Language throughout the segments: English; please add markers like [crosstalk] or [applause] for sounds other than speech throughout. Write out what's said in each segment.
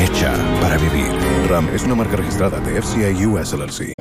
Hecha para vivir. RAM es una marca registrada de FCI US LLC.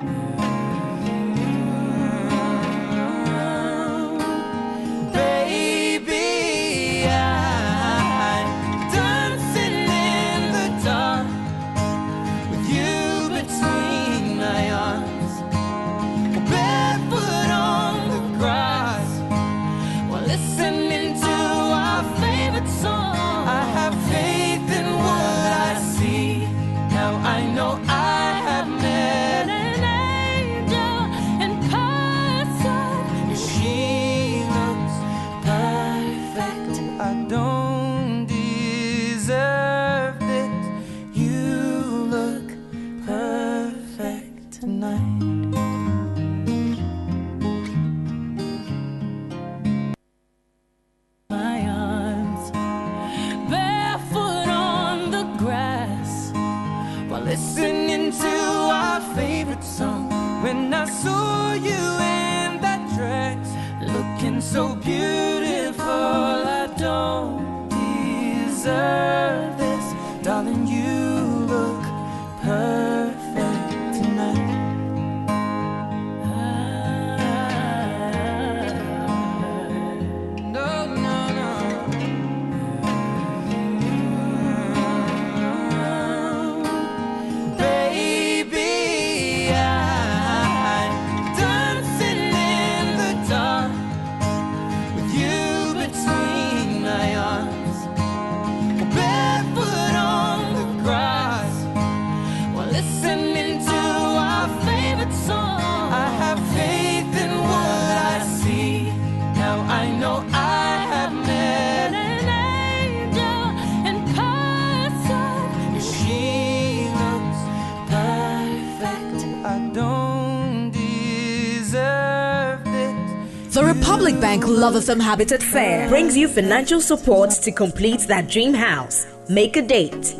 Love FM Habitat Fair brings you financial support to complete that dream house. Make a date.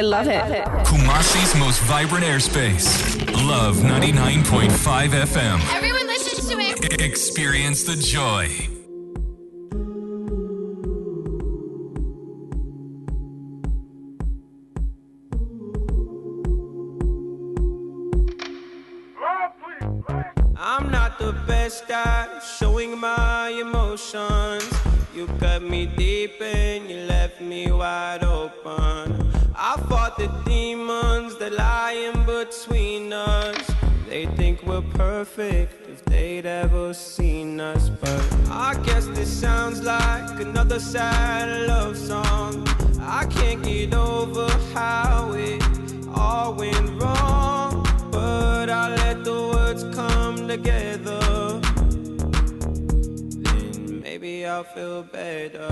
I love it. Kumasi's most vibrant airspace. Love 99.5 FM. Everyone listens to it. Experience the joy. Perfect if they'd ever seen us. But I guess this sounds like another sad love song. I can't get over how it all went wrong. But I let the words come together. Then maybe I'll feel better.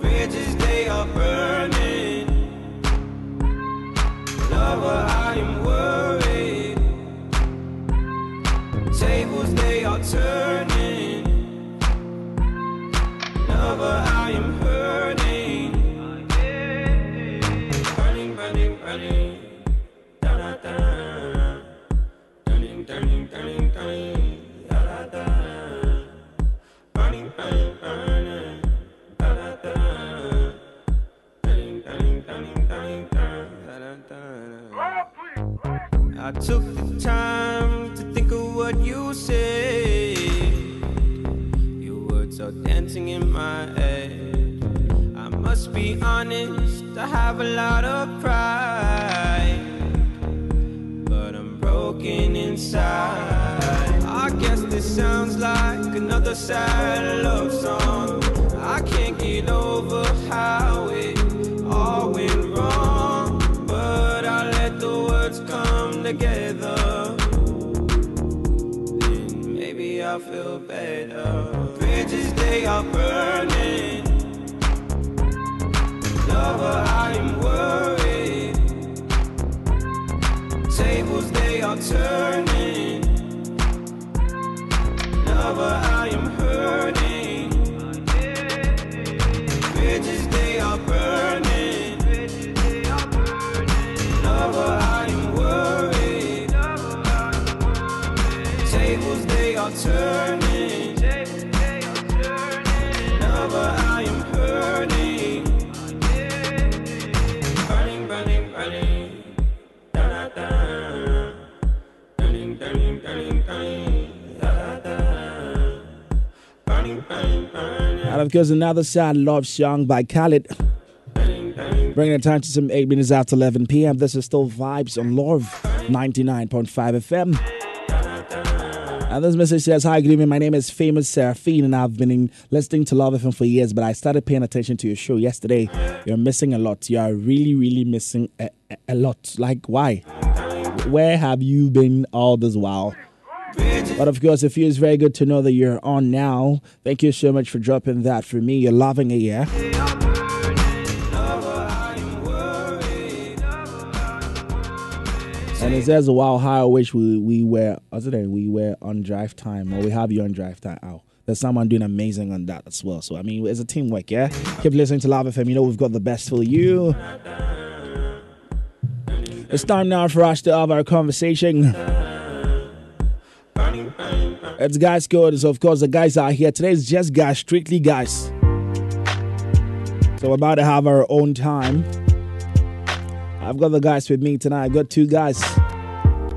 Bridges, they are burning. Lover, I am worried. Tables, they are turning. Lover, I am hurting. Burning, burning, burning. Da da da. Turning, turning, turning, turning. Da da da. Burning, burning, burning. Da da da. Turning, turning, turning, turning, turn. Da da da. I took the time to think of what you said. Your words are dancing in my head. I must be honest, I have a lot of pride but I'm broken inside. I guess this sounds like another sad love song. They are burning. Lover, I am worried tables they are turning. Lover, I am hurting. And of course, another sad love song by Khalid. Bringing the time to some 8 minutes after 11 p.m. This is still Vibes on Love 99.5 FM. And this message says, Hi, good evening. My name is Famous Seraphine, and I've been listening to Love FM for years, but I started paying attention to your show yesterday. You're missing a lot. You are really, really missing a, a, a lot. Like, why? Where have you been all this while? But of course, it feels very good to know that you're on now. Thank you so much for dropping that for me. You're loving it, yeah? And it says, "Wow, how I wish we we were. Other than we were on drive time, or we have you on drive time. Oh, there's someone doing amazing on that as well. So I mean, it's a teamwork. Yeah, keep listening to Love FM. You know we've got the best for you. It's time now for us to have our conversation. It's guys code, so of course the guys are here. Today is just guys, strictly guys. So we're about to have our own time. I've got the guys with me tonight. I've got two guys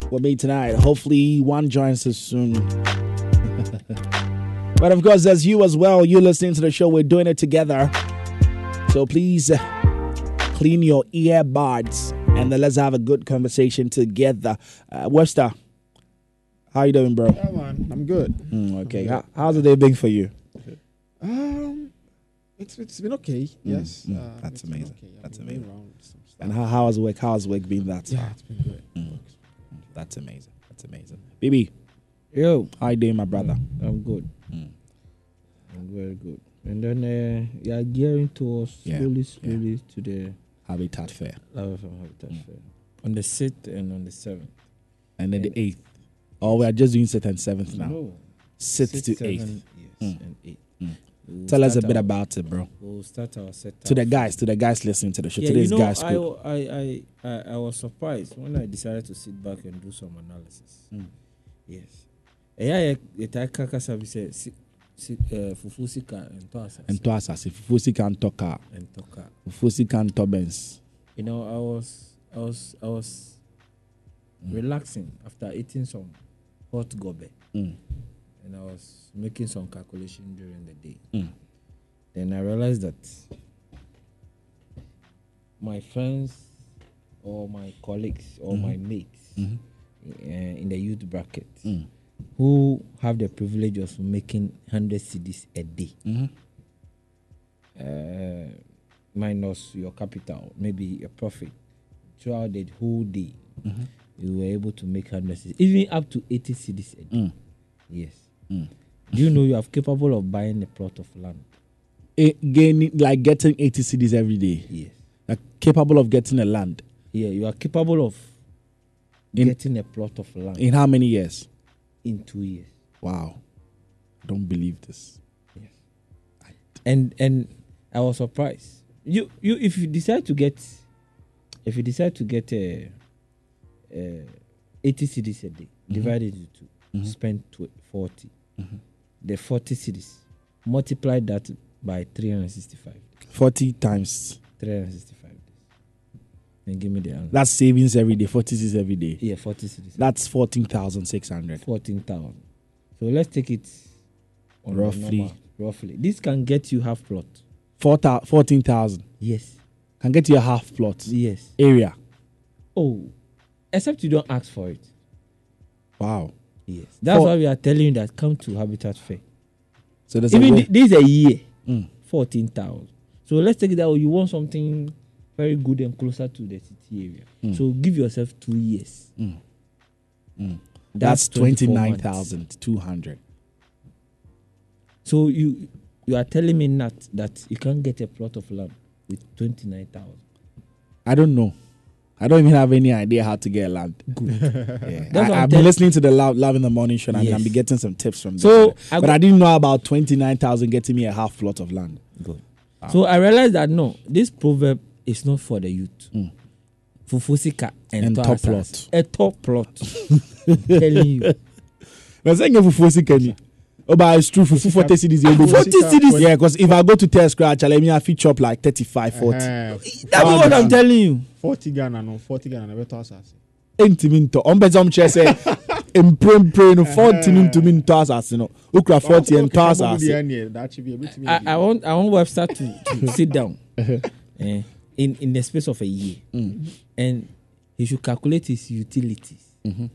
with me tonight. Hopefully one joins us soon. [laughs] but of course, there's you as well. You listening to the show. We're doing it together. So please clean your earbuds and then let's have a good conversation together. Uh, Webster, how you doing, bro? Come on, I'm good. Mm, okay. I'm good. how's the day been for you? Um, it's it's been okay. Mm, yes. Mm, uh, that's amazing. Okay. That's amazing. And how how's work? How's work been? That yeah, it's mm, mm, been good. That's amazing. That's amazing. BB, yo, how you doing, my brother? Mm, I'm good. I'm very good. And then uh, you are gearing towards slowly, yeah, slowly yeah. to the Habitat Fair. Habitat Fair. On the 6th and on the 7th. And then and the 8th or we are just doing sixth and seventh now. No. Sixth, sixth to seven, eighth. Yes, mm. and eighth. Mm. We'll Tell us a bit our, about it, bro. We'll start our set to the guys, to the guys listening to the show. Yeah, Today's you know, guys. I, I, I, I was surprised when I decided to sit back and do some analysis. Mm. Yes. ɛyɛ ayɛ ɛtaa kaka sa bi sɛ fufuo sika ntɔ asase ntɔ asase fufuo sika ntɔ kaa ntɔ kaa fufuo sika you know i was i was i was mm. relaxing after eating some hot gobe, Mm. and I was making some calculation during the day. Mm. Then I realized that my friends or my colleagues or my mates Mhm. uh, in the youth bracket Mm. who have the privilege of making 100 cedis a day, Mhm. uh, minus your capital, maybe your profit, throughout the whole day, Mhm. You were able to make 100 cedis, even up to 80 cedis a day. Mm. Yes. Mm. Do you know you are capable of buying a plot of land? Gaining, like getting 80 cedis every day. Yes. Like capable of getting a land. Yeah, you are capable of In- getting a plot of land In how many years? in two years. Wow. I don't believe this. Yes. And and I was surprised. You you if you decide to get if you decide to get a 80 cedis a day, Mhm. divide it into 2 Mhm. spend tw- 40. Mhm. The 40 cedis, multiply that by 365. 40 times. 365 days. And give me the answer. That's savings every day. 40 cedis every day. yeah, 40 cedis. That's 14,600. 14,000. So let's take it on Roughly. roughly. This can get you half plot. Four thou- 14,000. Yes. Can get you a half plot. Yes. Area. Oh, except you don't ask for it. Wow. Yes. That's For- why we are telling you that come to Habitat Fair. So there's Even a this is a year, Mm. 14,000. So let's take it that. You want something very good and closer to the city area. Mm. So give yourself two years. Mm. Mm. That's That's 29,200. So you you are telling me not that you can't get a plot of land with 29,000. I don't know. I don't even have any idea how to get land. Good. [laughs] Yeah. I, I'm I've been listening to the Love, Love in the Morning show and Yes. I've been getting some tips from them. So, I but go- I didn't know about 29,000 getting me a half plot of land. Good. So I realized that no, this proverb is not for the youth. Mm. Fufusika and, And top top plot. A top plot. telling you. Na saying if Fufu Kenny. Oh, but it's true. Fufu 40 cedis. you'll be- 40 cedis? Yeah, because if I go to test scratch, I mean, I fit chop like 35, 40. Uh-huh. That's what I'm telling you. 40 Ghana, no, 40 Ghana, never to us. ntumi ntɔ ɔn bɛ sɛ ɔn kyerɛ sɛ mprempren no forty no ntumi ntɔ asase no okura forty yɛ ntɔ asase. I, I want I want Webster to, to [laughs] sit down eh, in in the space of a year, Mm. and he should calculate his utilities Mm-hmm.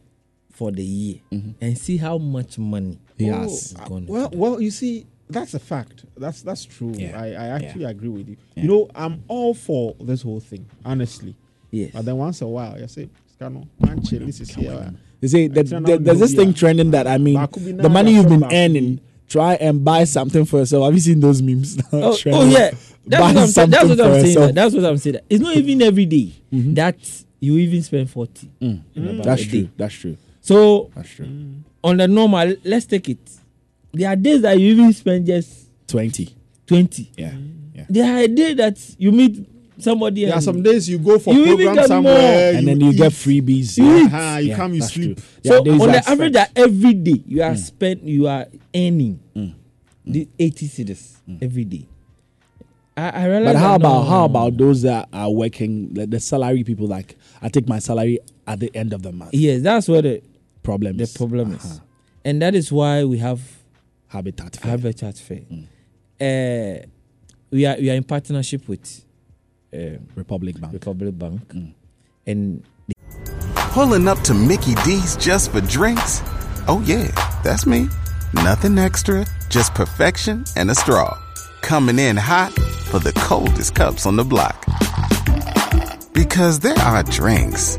For the year and see how much money He oh, has. is gone Well, well, you see, that's a fact. That's that's true. Yeah. I, I actually agree with you. Yeah. You know, I'm all for this whole thing, honestly. Yes. But then once a while, you say, "Scano, man, chill. This is here." You see, that, Extra that- there's this thing trending that I mean, But could be the money you've been some back could earning, try and buy something for yourself. Have you seen those memes? [laughs] Oh, oh yeah. That's buy what I'm saying. That's what I'm saying. yourself. that- That's what I'm saying. that It's not even every day that you even spend forty. in Mm. about That's a true. day. That's true. So That's true. Mm, on the normal, let's take it. There are days that you even spend just Twenty. twenty. Yeah. Mm. Yeah. There are a day that you meet somebody. There are and some days you go for You even program get somewhere, and then you eat. get freebies. You yeah. eat. Ah, you Yeah, come, you sleep. true. There are So on the average, spend- that every day you are mm. spent, you are earning the eighty cedis every day. I, I realize. But how about no, how no, about those that are working like the salary people? Like I take my salary at the end of the month. Yes, that's where the Problem. the is. problem Uh-huh. is, and that is why we have Habitat. fair. Habitat Fair. Uh, we are we are in partnership with uh, Republic Bank. Republic Bank, and Pulling up to Mickey D's just for drinks? Oh, yeah, that's me. Nothing extra, just perfection and a straw. Coming in hot for the coldest cups on the block. Because there are drinks,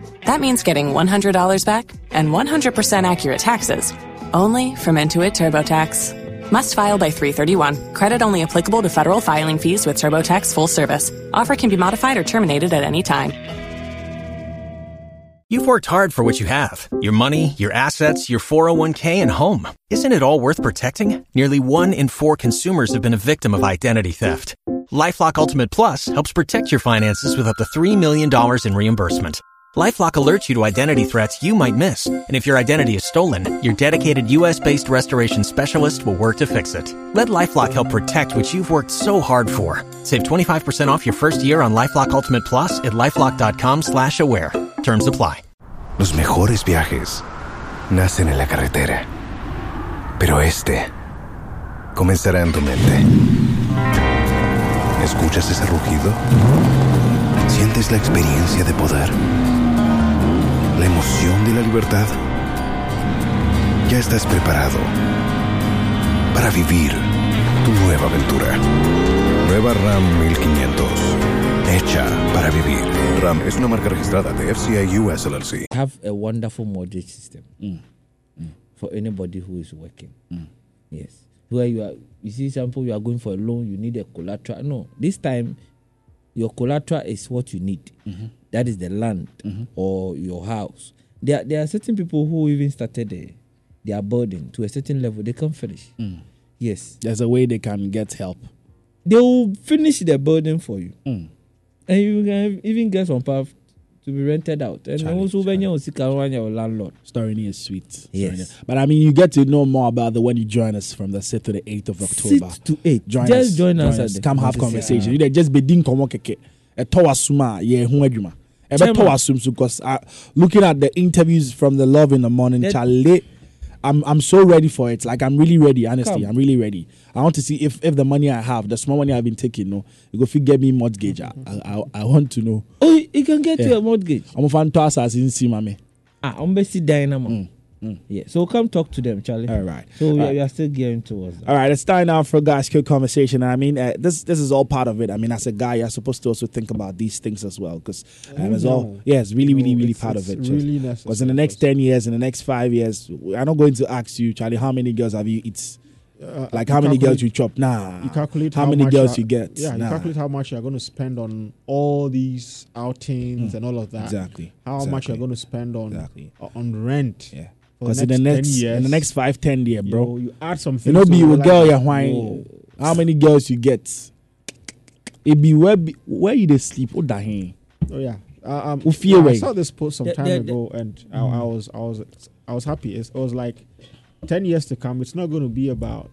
That means getting $100 back and 100% accurate taxes only from Intuit TurboTax. Must file by 331. Credit only applicable to federal filing fees with TurboTax full service. Offer can be modified or terminated at any time. You've worked hard for what you have your money, your assets, your 401k, and home. Isn't it all worth protecting? Nearly one in four consumers have been a victim of identity theft. Lifelock Ultimate Plus helps protect your finances with up to $3 million in reimbursement. Lifelock alerts you to identity threats you might miss. And if your identity is stolen, your dedicated US based restoration specialist will work to fix it. Let Lifelock help protect what you've worked so hard for. Save 25% off your first year on Lifelock Ultimate Plus at lifelock.com slash aware. Terms apply. Los mejores viajes nacen en la carretera. Pero este comenzará en tu mente. ¿Escuchas ese rugido? ¿Sientes la experiencia de poder? ¿La emoción de la libertad? Ya estás preparado para vivir tu nueva aventura. Nueva RAM 1500. Hecha para vivir. RAM es una marca registrada de FCI US LLC. have a wonderful mortgage system for anybody who is working. Yes, where you are, you see, example, you are going for a loan, you need a collateral. No, this time, your collateral is what you need. That is the land mm-hmm. or your house. There, there are certain people who even started the, their burden to a certain level. They can't finish. Mm. Yes, There's a way they can get help. they will finish the burden for you, mm. and you can even get some path to be rented out. And also, when you're your landlord. Story is sweet. Yes. Story- But I mean, you get to know more about the when you join us from the 6th to the 8th of October. Six to eight. Join Just us. join us at the Come have conversation. You just be din komo keke. A towa suma ye adwuma. E be Chairman. towa sum so because looking at the interviews from the love in the morning, Charlie, I'm I'm so ready for it. Like I'm really ready. Honestly, Come. I'm really ready. I want to see if if the money I have, the small money I've been taking, no, you go fit get me mortgage. I, I I want to know. Oh, you can get Yeah. you a mortgage. I'm a fan to assassin see mame. Ah, I'm basically dynamo. Mm, Yeah, so come talk to them, Charlie. All right. So we, are, right. we are still gearing towards that. All right, it's time now for a guys' quick conversation. I mean, uh, this this is all part of it. I mean, as a guy, you're supposed to also think about these things as well, because um, it's all yeah, it's really, really, No, really it's- part of it. really Because in the next ten years, in the next five years, I'm not going to ask you, Charlie, how many girls have you eat? Uh, Like how many girls you chop? Nah. You calculate how, how, many girls you get? Yeah, nah. you calculate how much you're going to spend on all these outings and all of that. Exactly. How much you're going to spend on Exactly. uh, on rent. Yeah. For Because in the next years, in the next five, ten year, bro. know, you add something. You know, be it, with like, girl, you're whoa. whine. How many girls you get? It be where be, where you they sleep? What the hell? Oh yeah. Uh, um, Who fear I saw this post some The- time the- ago, and I, I was I was I was happy. It's, it was like ten years to come. It's not going to be about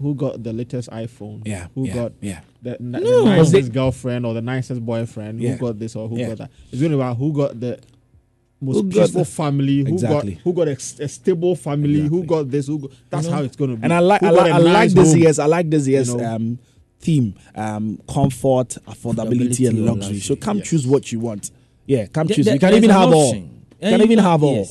who got the latest iPhone. Yeah, Who yeah, got yeah. the, n- No. the nicest They- girlfriend or the nicest boyfriend? Yeah. Who got this or who Yeah. got that? It's going to be about who got the most Who got peaceful the- family. Who Exactly. got who got a stable family? Who got this? Who got, that's You know? how it's going to be. And I like I got like, a I like nice this home? year's I like this year's you know? um theme: um, comfort, affordability, and Affordability or luxury. So come yes. choose what you want. Yeah, come There- choose. there- you can even an have all. You can even can- have all.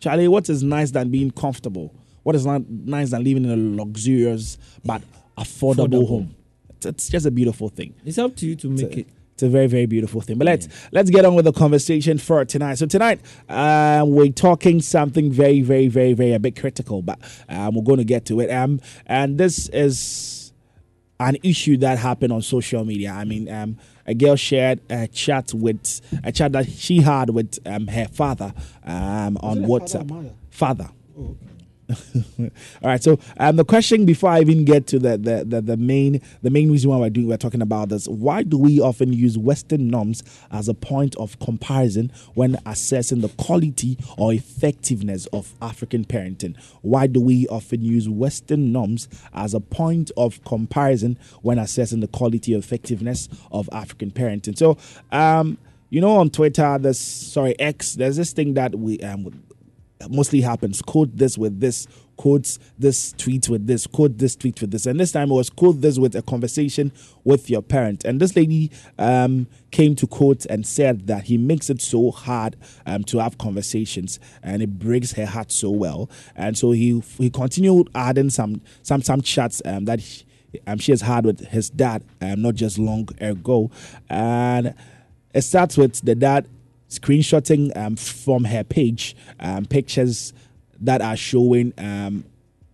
Charlie, what is nice than being comfortable? What is not nice than living in a luxurious but affordable, Affordable. home? It's, it's just a beautiful thing. It's up to you to make it. It's a very, very beautiful thing. But let's let's get on with the conversation for tonight. So tonight, uh, we're talking something very, very, very, very a bit critical, but um, we're going to get to it. Um, and this is an issue that happened on social media. I mean, um, a girl shared a chat with a chat that she had with um, her father um, on whatsapp a father or WhatsApp. All right. So um, the question before I even get to the, the the the main the main reason why we're doing we're talking about this, why do we often use Western norms as a point of comparison when assessing the quality or effectiveness of African parenting? Why do we often use Western norms as a point of comparison when assessing the quality or effectiveness of African parenting? So um, you know on Twitter, there's sorry X, there's this thing that we um mostly happens. Quote this with this, quotes this tweet with this, quote this tweet with this. And this time it was quote this with a conversation with your parent. And this lady um, came to quote and said that he makes it so hard um, to have conversations and it breaks her heart so well. And so he he continued adding some some some chats um, that he, um, she has had with his dad um, not just long ago. And it starts with the dad screenshotting um, from her page um, pictures that are showing um,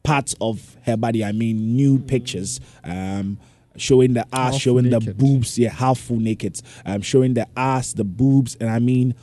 parts of her body. I mean, nude pictures. Um, showing the ass, Half showing the boobs, yeah, half full naked. Um, showing the ass, the boobs, and I mean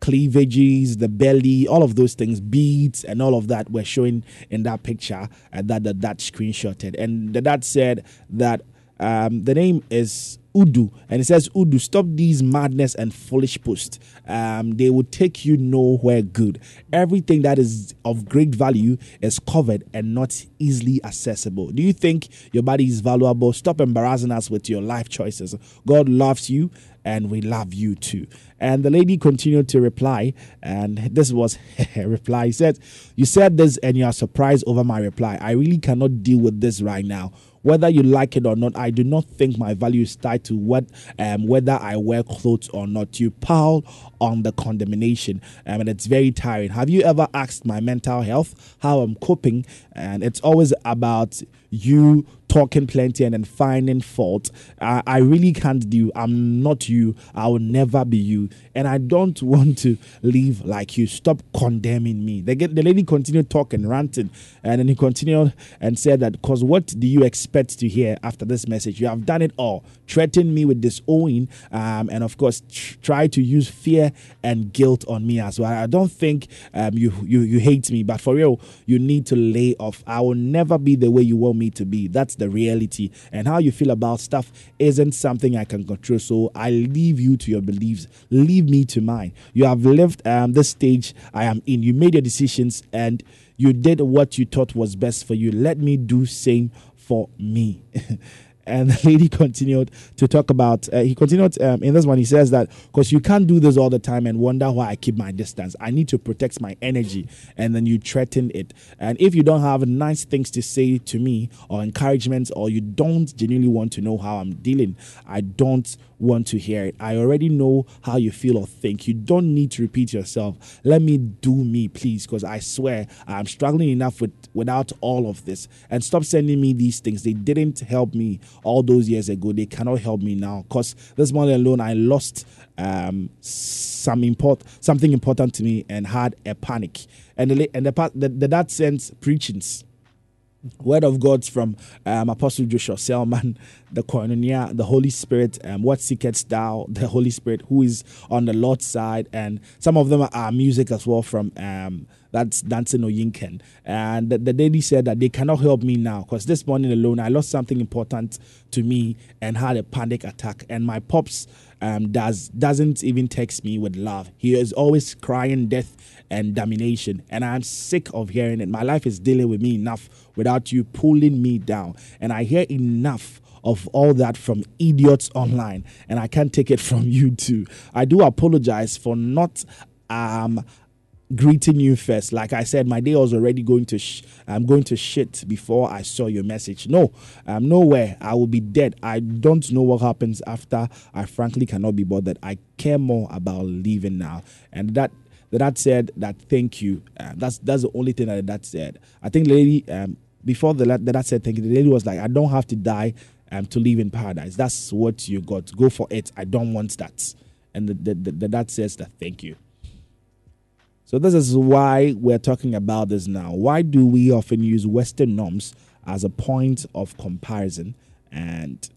cleavages, the belly, all of those things, beads, and all of that were showing in that picture and that the dad screenshotted. And the dad said that um, the name is Udu, and it says Udu, stop these madness and foolish posts. Um, they will take you nowhere good. Everything that is of great value is covered and not easily accessible. Do you think your body is valuable? Stop embarrassing us with your life choices. God loves you and we love you too. And the lady continued to reply, and this was [laughs] her reply. He said, You said this and you are surprised over my reply. I really cannot deal with this right now. Whether you like it or not, I do not think my value is tied to what um, whether I wear clothes or not. You pile on the condemnation, um, and it's very tiring. Have you ever asked my mental health how I'm coping? And it's always about you talking plenty and then finding fault. I, I really can't do. I'm not you. I will never be you, and I don't [laughs] want to live like you. Stop condemning me. The, the lady continued talking, ranting, and then he continued and said that because what do you expect to hear after this message? You have done it all. Threaten me with disowning, um, and of course tr- try to use fear and guilt on me as well. I don't think um, you you you hate me, but for real, you need to lay off. I will never be the way you want me to be. That's the reality, and how you feel about stuff isn't something I can control. So I leave you to your beliefs. Leave me to mine. You have lived um, this stage I am in. You made your decisions and you did what you thought was best for you. Let me do same for me. [laughs] and [laughs] the lady continued to talk about uh, he continued um, in this one he says that because you can't do this all the time and wonder why i keep my distance. I need to protect my energy and then you threaten it. And if you don't have nice things to say to me or encouragement or you don't genuinely want to know how i'm dealing i don't want to hear it. I already know how you feel or think. You don't need to repeat yourself. Let me do me please because i swear i'm struggling enough with without all of this. And stop sending me these things. They didn't help me all those years ago. They cannot help me now because this morning alone i lost um some import something important to me and had a panic. And the and the the, the dad sends preachings Word of God from um, Apostle Joshua Selman, [laughs] the Koinonia, the Holy Spirit, um, what seekest thou, [laughs] the Holy Spirit, who is on the Lord's side, and some of them are music as well from um, that's Dunsin Oyekan. And the, the lady said that they cannot help me now because this morning alone I lost something important to me and had a panic attack. And my pops um, does doesn't even text me with love. He is always crying death and domination, and I'm sick of hearing it. My life is dealing with me enough without you pulling me down, and I hear enough of all that from idiots online, and I can't take it [laughs] from you too. I do apologize for not um greeting you first. Like I said, my day was already going to. Sh- I'm going to shit before I saw your message. No, I'm nowhere. I will be dead. I don't know what happens after. I frankly cannot be bothered. I care more about leaving now, and that. The dad said that thank you. Um, that's that's the only thing that the dad said. I think the lady um, before the, dad said thank you. The lady was like, I don't have to die um, to live in paradise. That's what you got. Go for it. I don't want that. And the, the, the, the says that thank you. So this is why we're talking about this now. Why do we often use Western norms as a point of comparison and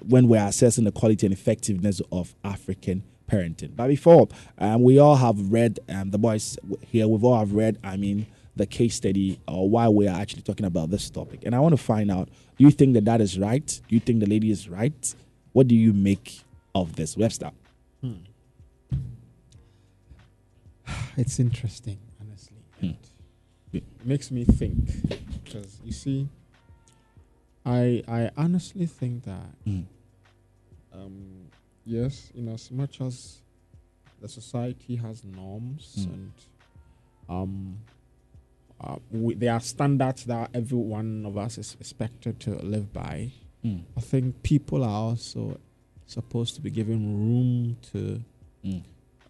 when we're assessing the quality and effectiveness of African parenting? But before, um, we all have read, um, the boys here, we've all have read, I mean, the case study or why we are actually talking about this topic. And I want to find out, do you think that that is right? Do you think the lady is right? What do you make of this? Webster. Hmm. [sighs] It's interesting, honestly. Hmm. It makes me think because you see, I I honestly think that Hmm. um, yes, in as much as the society has norms Hmm. and um, uh, we, there are standards that every one of us is expected to live by. Hmm. I think people are also supposed to be given room to Hmm.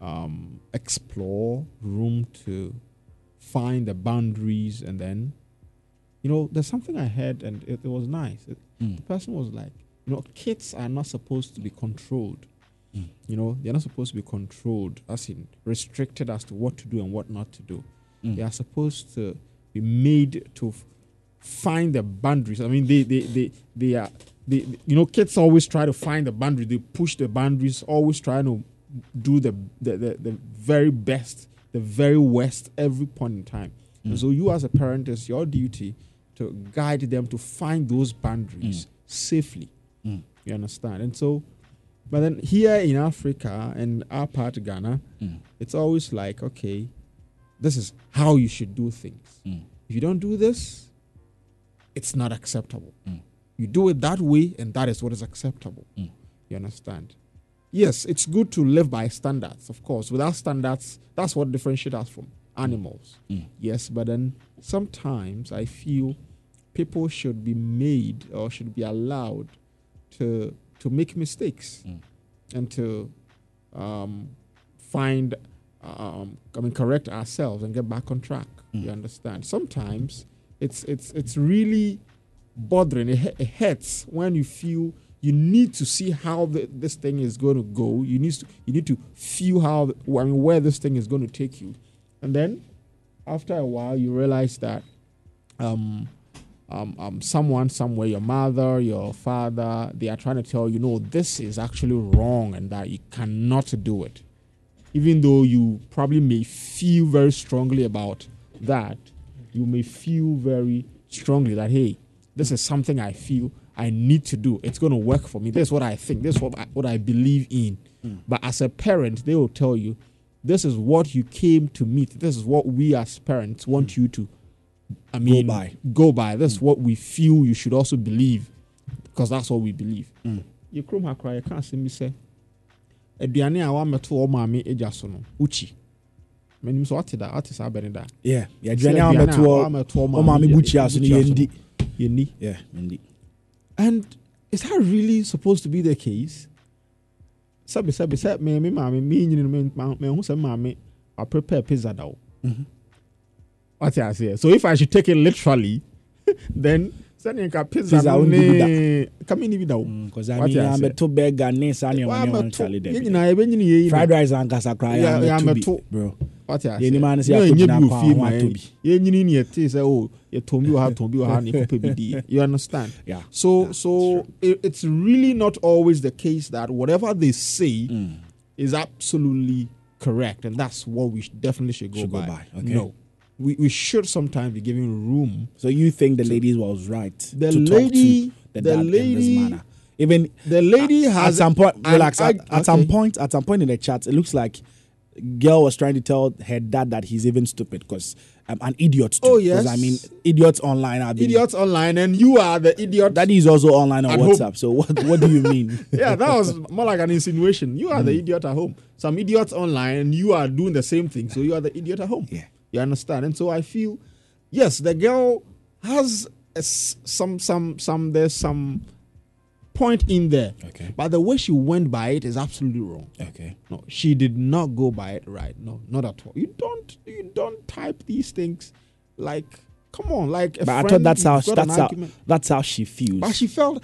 um, explore, room to find the boundaries, and then, you know, there's something I heard and it, it was nice. It- Mm. The person was like, you know, kids are not supposed to be controlled. Mm. You know, they're not supposed to be controlled, as in restricted as to what to do and what not to do. Mm. They are supposed to be made to f- find the boundaries. I mean, they they they they are they, you know kids always try to find the boundary. They push the boundaries, always trying to do the the, the, the very best, the very worst every point in time. And Mm. so you as a parent, it's your duty to guide them to find those boundaries safely. Mm. You understand? And so, but then here in Africa and our part Ghana, Mm. it's always like, okay, this is how you should do things. Mm. If you don't do this, it's not acceptable. Mm. You do it that way, and that is what is acceptable. Mm. You understand? Yes, it's good to live by standards, of course. Without standards, that's what differentiates us from animals. Mm. Yes, but then sometimes I feel people should be made or should be allowed to to make mistakes Mm. and to um, find um, I mean correct ourselves and get back on track. Mm. You understand? Sometimes it's it's it's really bothering. It, it hurts when you feel you need to see how the, this thing is going to go. You need to you need to feel how I mean where this thing is going to take you, and then after a while you realize that um, um, um, someone somewhere, your mother, your father, they are trying to tell you, no, this is actually wrong and that you cannot do it. Even though you probably may feel very strongly about that, you may feel very strongly that, hey, this is something I feel I need to do. It's going to work for me. This is what I think. This is what I, what I believe in. But as a parent, they will tell you, this is what you came to meet. This is what we as parents want you to I mean, go by. Go by. That's what we feel you should also believe, because that's what we believe. You kurom ha koraa yɛka asɛm bi sɛ aduane a wamɛto wɔ maame agya so no wokyi menim sɛ wate da wate saa bɛne da Yeah, yeah, Sɛ aduane a wamɛto wɔ- wamɛto wɔ maame bukyia so no bukyia yɛndi. yɛndi Yeah, yɛndi. and is that really supposed to be the case sɛbe sɛbe sɛ me me maame me nyini no me- ma- mehu sɛ maame I prepare pizza da wo Mhm. What I say? So if I should take it literally, [laughs] then sɛne nka pizza Pizza no won't be ne kame ne bi da wo Because I mean, I I'm a to beggar, ne saa Wa nneɛma no amɛto- kyale dɛ yɛn bi. nyinaa yɛ yi Fried rice ankasa yeah, yɛ amɛto. bi, bro. What I say? ane sɛ Na yɛakɔgyina ɛnyɛ bi wɔ kwan fie ho ma atɔ yɛn. bi. yɛnyini ne yɛte sɛ oh yɛtɔn bi wɔ ha tɔn bi wɔ ha ne yɛkɔpɛ bi di you understand Yeah. so so it, it's really not always the case that whatever they say Mm. is absolutely correct and that's what we definitely should go Should go by, by, okay. no we, we should sometimes be giving room So you think the lady was right The to lady- talk to the, the dad in lady- this manner? Even the lady at, has at some point, an relax. At, arg- at some point, at some point in the chat, it looks like girl was trying to tell her dad that he's even stupid because I'm an idiot. Too. Oh, yes. I mean, idiots online. I've Idiots online, and you are the idiot. That is also online on At home. WhatsApp. So what? What do you mean? [laughs] yeah, that was more like an insinuation. You are the Mm. idiot at home. Some idiots online, and you are doing the same thing. So you are the idiot at home. Yeah. You understand? And so I feel, yes, the girl has a some some some there's some point in there. Okay. But the way she went by it is absolutely wrong. Okay. No, she did not go by it right. No, not at all. You don't you don't type these things like come on, like a But I thought that's how you've got an that's how that's how she feels. But she felt,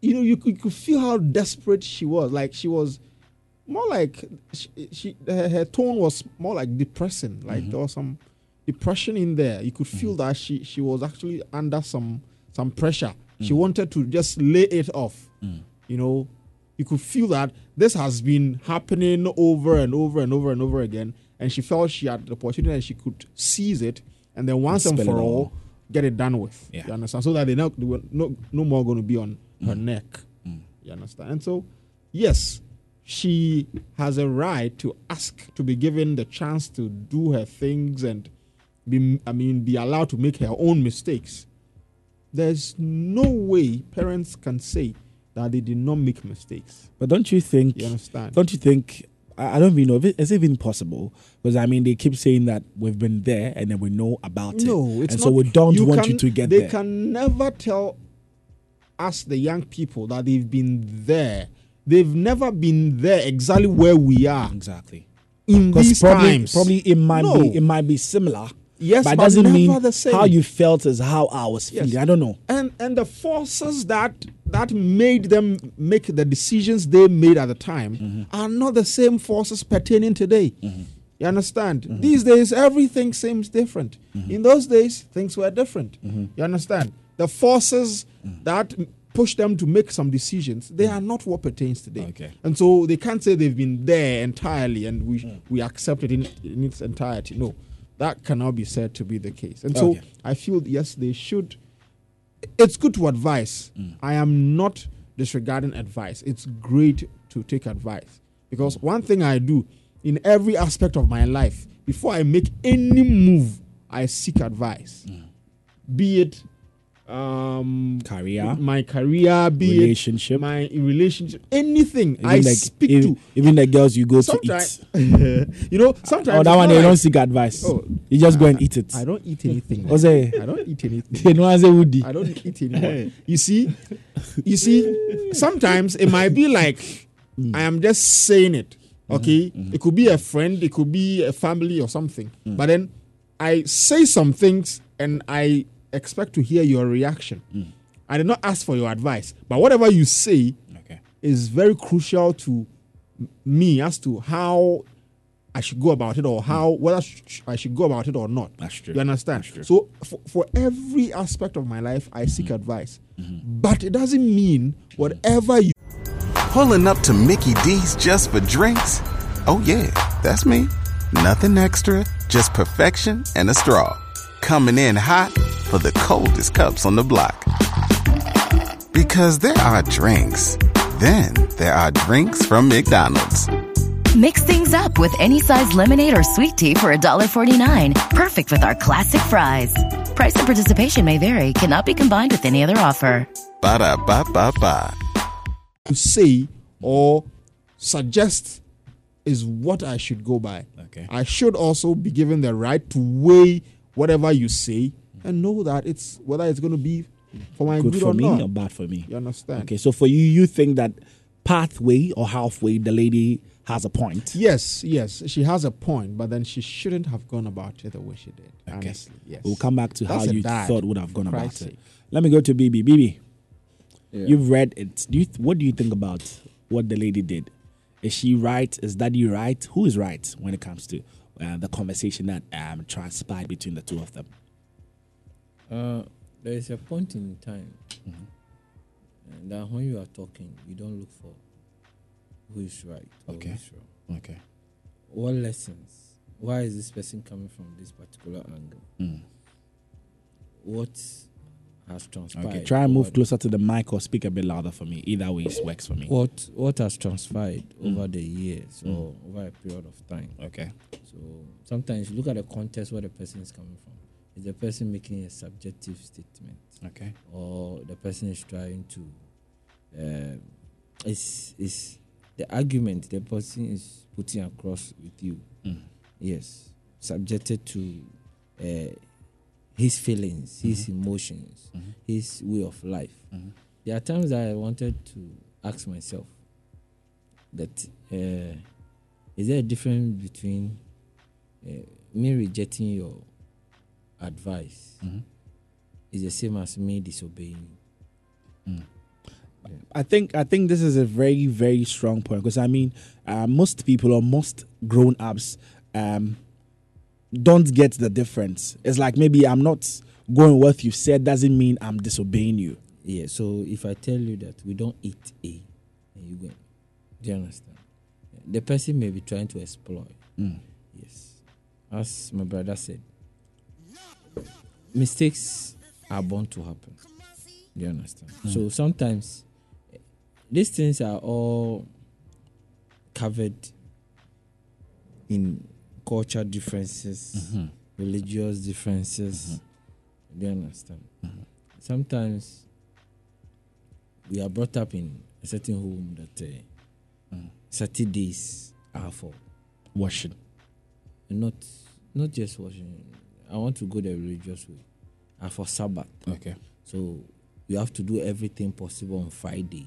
you know, you could, you could feel how desperate she was. Like she was more like she, she her, her tone was more like depressing. Like Mm-hmm. there was some depression in there. You could feel that she she was actually under some some pressure. She Mm. wanted to just lay it off. You know, you could feel that this has been happening over and over and over and over again. And she felt she had the opportunity and she could seize it and then once and spill for all, all. get it done with. Yeah. You understand? So that they not they were no no more going to be on her Mm. neck. You understand? And so, yes, she has a right to ask to be given the chance to do her things and be I mean be allowed to make her own mistakes. There's no way parents can say that they did not make mistakes. But don't you think? You understand? Don't you think? I don't even know if it, is even possible because I mean they keep saying that we've been there and then we know about it. No, it's and not. so we don't want can- you to get They there. They can never tell us, the young people, that they've been there. They've never been there exactly where we are exactly. in these probably, times. probably it might No. be it might be similar. Yes, but it but doesn't never mean the same. how you felt is how I was Yes. feeling. I don't know. and and the forces that that made them make the decisions they made at the time Mm-hmm. are not the same forces pertaining today. You understand? These days, everything seems different. Mm-hmm. In those days, things were different. You understand? The forces Mm. that push them to make some decisions, they are not what pertains today. Mm. Okay. And so they can't say they've been there entirely and we Mm. we accept it in, in its entirety. No, that cannot be said to be the case. And so I feel yes, they should. It's good to advise. I am not disregarding advice. It's great to take advice because one thing I do in every aspect of my life before I make any move, I seek advice. Be it um Career. my career, be Relationship. it my relationship, anything Even I like speak even, to. even the girls you go to eat. [laughs] you know, sometimes Oh, that one not they like- don't seek advice. Oh, you just go and eat it. I don't eat anything. What's? I don't eat anything. They know as a woody. I don't eat [laughs] anymore. you see, you see, sometimes it might be like I am just saying it. Okay, it could be a friend, it could be a family or something. But then I say some things and I expect to hear your reaction. Hmm. I did not ask for your advice, but whatever you say Okay. is very crucial to me as to how I should go about it or hmm. how whether sh- sh- I should go about it or not. That's true. You understand? That's true. So for, for every aspect of my life, I seek hmm. advice, but it doesn't mean whatever you. Pulling up to Mickey D's just for drinks? Oh, yeah, that's me. Nothing extra, just perfection and a straw. Coming in hot for the coldest cups on the block. Because there are drinks, then there are drinks from McDonald's. Mix things up with any size lemonade or sweet tea for $1.49. Perfect with our classic fries. Price and participation may vary, cannot be combined with any other offer. Ba da ba ba ba. to say or suggest is what I should go by. Okay. I should also be given the right to weigh whatever you say and know that it's whether it's going to be for my Good good, for or me not. or bad for me? You understand? Okay, so for you, you think that pathway or halfway, the lady has a point. Yes, yes, she has a point, but then she shouldn't have gone about it the way she did. Okay. Honestly, yes. We'll come back to That's how you dad, thought would have gone about Christ's it. Let me go to BB. BB, Yeah. you've read it. Do you th- what do you think about what the lady did? Is she right? Is Daddy right? Who is right when it comes to uh, the conversation that um, transpired between the two of them? Uh, there is a point in time and that when you are talking, you don't look for who is right or Okay. who is wrong. Okay. What lessons? Why is this person coming from this particular angle? Mm. What has transpired. Okay, try and move closer to the mic or speak a bit louder for me. Either way, it works for me. What what has transpired Mm. over the years Mm. or over a period of time. Okay. So sometimes you look at the context where the person is coming from. Is the person making a subjective statement? Okay. Or the person is trying to uh, is is the argument the person is putting across with you. Mm. Yes, subjected to uh, his feelings, his Mm-hmm. emotions, his way of life. Mhm. There are times that I wanted to ask myself that uh, is there a difference between uh, me rejecting your advice Mhm. is the same as me disobeying you. I think I think this is a very very strong point because I mean uh, most people or most grown ups um, don't get the difference. It's like maybe I'm not going what you said doesn't mean I'm disobeying you. Yeah, so if I tell you that we don't eat A, and you go, do you understand? The person may be trying to exploit. Mm. Yes. As my brother said, mistakes are bound to happen. Do you understand? Mm. So sometimes these things are all covered in culture differences, Mhm. religious differences. Do you understand? Sometimes we are brought up in a certain home that uh, Saturdays are for washing, and not not just washing. I want to go the religious way. and for Sabbath. Okay. So you have to do everything possible on Friday.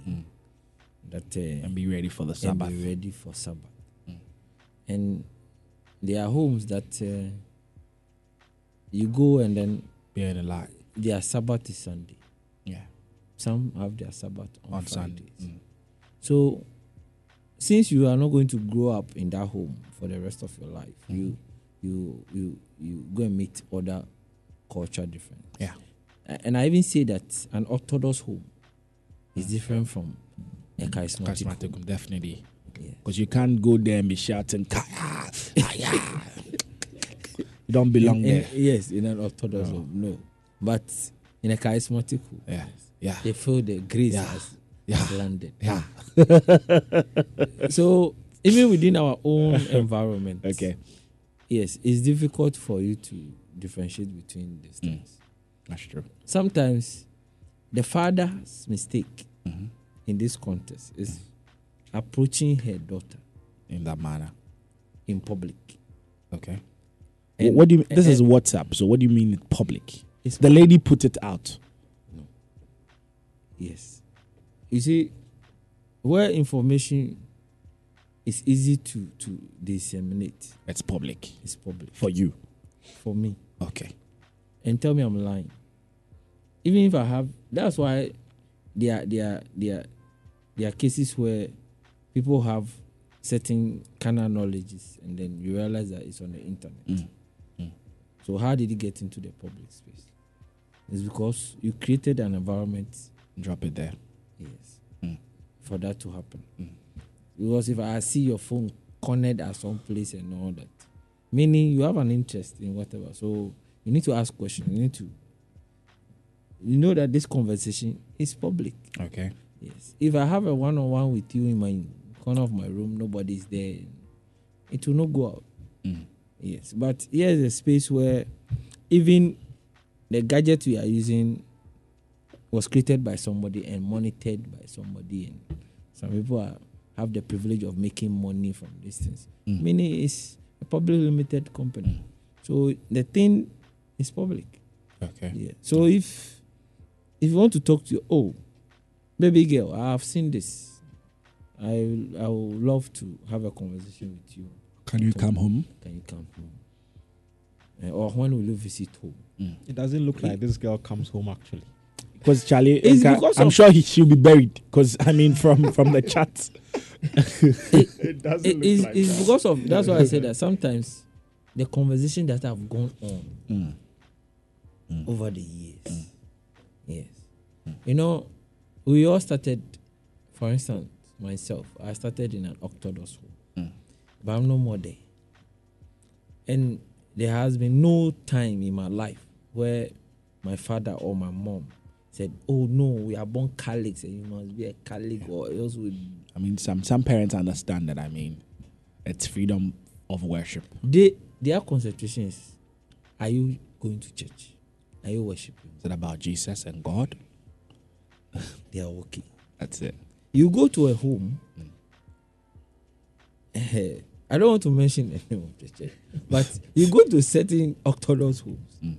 That uh, And be ready for the and Sabbath. be ready for Sabbath. And there are homes that uh, you go and then Bear the lie. their Sabbath is Sunday. Yeah. Some have their Sabbath on, On Sunday. Fridays. So, since you are not going to grow up in that home for the rest of your life, you you you you go and meet other culture different. Yeah. And I even say that an Orthodox home is different from a mm. charismatic. Charismatic, home. definitely. Yeah. Because you can't go there and be shouting, Kaya, Kaya. you don't belong In- in- there. yes, in an Orthodox No. home, no. But in a charismatic home, Yeah. Yeah. they feel the grace Yeah. has, Yeah. has landed. Yeah. [laughs] so even within our own environment, Okay. Yes, it's difficult for you to differentiate between these things. That's true. Sometimes the father's mistake Mm-hmm. in this context is approaching her daughter In that manner. in public. Okay. And- what do you? This is WhatsApp. So what do you mean in public? It's the lady put it out. No. Yes. You see, where information is easy to to disseminate, It's public it's public for you. for me. Okay. And tell me I'm lying. Even if I have, that's why there are there are there are, there are cases where people have certain kind of knowledges, and then you realize that it's on the internet. Mm. So how did it get into the public space? It's because you created an environment Drop it there. Yes. Mm. For that to happen. Because if I see your phone cornered at some place and all that, meaning you have an interest in whatever. So you need to ask questions. You need to you know that this conversation is public. Okay. Yes. If I have a one on one with you in my corner of my room, nobody's there, it will not go out. Mm. Yes. But here's a space where even the gadget we are using was created by somebody and monitored by somebody and some people are, have the privilege of making money from these things. Mm. Meaning it's a public limited company. So the thing is public. Okay. Yeah. So if if you want to talk to you, oh, baby girl, I have seen this. I I would love to have a conversation with you. Can you come home? Can you come home? Uh, or when will you visit home? It doesn't look like this girl comes home actually. Because Charlie, It's because I'm sure he, she'll be buried. Because I mean, from from the [laughs] chat, [laughs] It doesn't It look is like it's that. because of that's why I said that [laughs] sometimes the conversation that have gone on Mm. mm. over the years. Mm. Yes. You know, we all started, for instance, myself, I started in an Orthodox home, mm. but I'm no more there. And there has been no time in my life where my father or my mom said, "Oh no, we are born Catholics, and you must be a Catholic, or else we." I mean, some some parents understand that. I mean, it's freedom of worship. They their concentration is, are you going to church? Are you worshiping? Is it about Jesus and God? [laughs] They are okay. That's it. You go to a home. eh, [laughs] I don't want to mention the name of the church, but you go to certain Orthodox homes,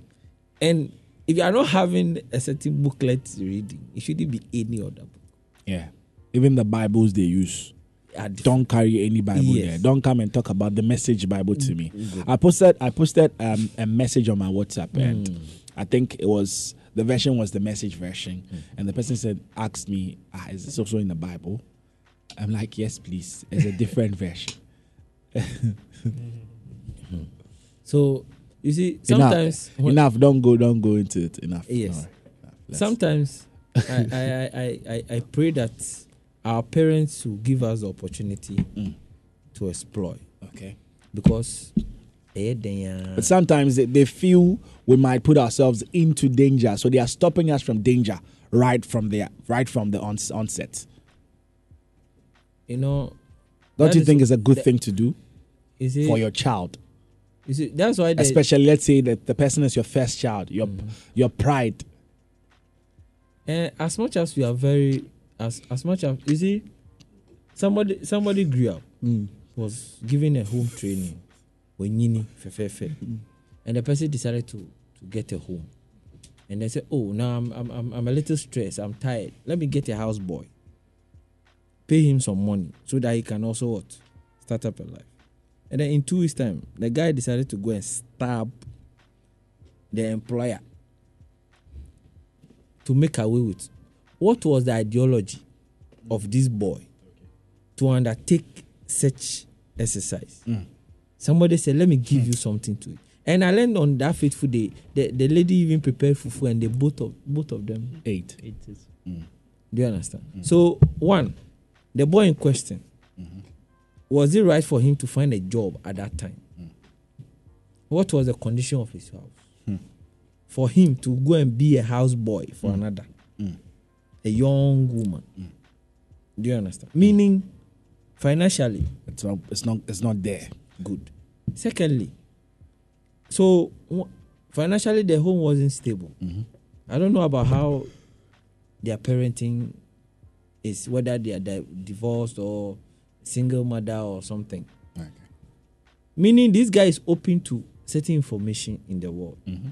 and if you are not having a certain booklet reading, it shouldn't be any other book. Yeah. Even the Bibles they use. Don't carry any Bible Yes. there. Don't come and talk about the message Bible to me. Mm, I posted I posted um, a message on my WhatsApp and Mm. I think it was the version was the message version Mm. and the person said asked me ah, is this also in the Bible? I'm like yes please. It's a different [laughs] version. [laughs] So you see, sometimes enough, enough. Don't go. Don't go into it. Enough. Yes. Alright, Sometimes [laughs] I, I, I, I, I, pray that our parents will give us the opportunity to explore. Okay. Because eh, But sometimes they, they feel we might put ourselves into danger, so they are stopping us from danger right from the right from the ons- onset. you know, Don't you think it's a good that- thing to do is it, for your child? You see, that's why they, Especially, let's say that the person is your first child, your Mm. your pride. And as much as we are very, as as much as you see, somebody somebody grew up Mm. was given a home training when yini fefefe, and the person decided to to get a home, and they said, oh now I'm I'm I'm, I'm a little stressed, I'm tired. Let me get a house boy. Pay him some money so that he can also what start up a life. And then in two weeks time, the guy decided to go and stab the employer to make away with what was the ideology of this boy to undertake such exercise. Hmm. Somebody said, Let me give hmm. you something to it. And I learned on that fateful day, the, the lady even prepared fufu and they both of both of them ate. Hmm. Do you understand? So one, the boy in question, mm-hmm. Was it right for him to find a job at that time? Hmm. What was the condition of his house? Hmm. For him to go and be a houseboy for hmm. another, a young woman. Do you understand? Meaning, financially, it's not. It's not. It's not there. Good. Secondly, so financially the home wasn't stable. Mm-hmm. I don't know about how their parenting is, whether they are di- divorced or single mother or something. Meaning, this guy is open to certain information in the world. Mm-hmm.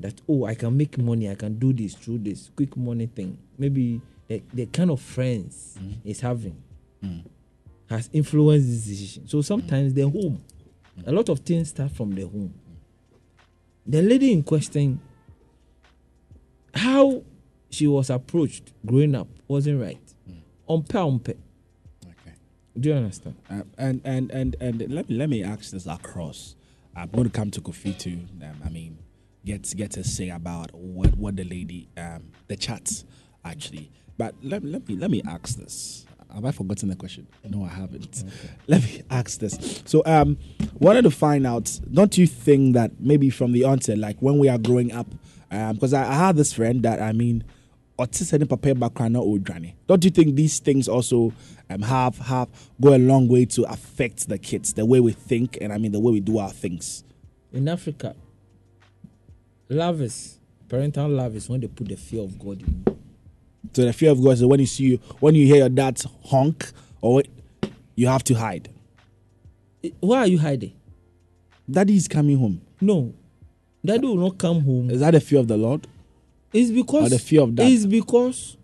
That oh, I can make money, I can do this through this quick money thing. Maybe the, the kind of friends mm-hmm. he's having mm. has influenced this decision. So sometimes the home, a lot of things start from the home. The lady in question, how she was approached growing up wasn't right. Mm. Umpe umpe. Do you understand? Um, and and and and let me let me ask this across. I'm going to come to Kofi too. Um, I mean, get get to say about what what the lady um the chats actually. But let, let me let me ask this. Have I forgotten the question? No, I haven't. Let me ask this. So, um, wanted to find out. Don't you think that maybe from the onset, like when we are growing up, um, because I, I had this friend that I mean, autistic papa background or granny. Don't you think these things also um have have go a long way to affect the kids, the way we think, and I mean the way we do our things? In Africa, love is parental love is when they put the fear of God in you. So the fear of God is when you see you when you hear your dad's honk or you have to hide. Why are you hiding? Daddy is coming home. No, daddy will not come home. Is that the fear of the Lord? It's because Or the fear of that? It's because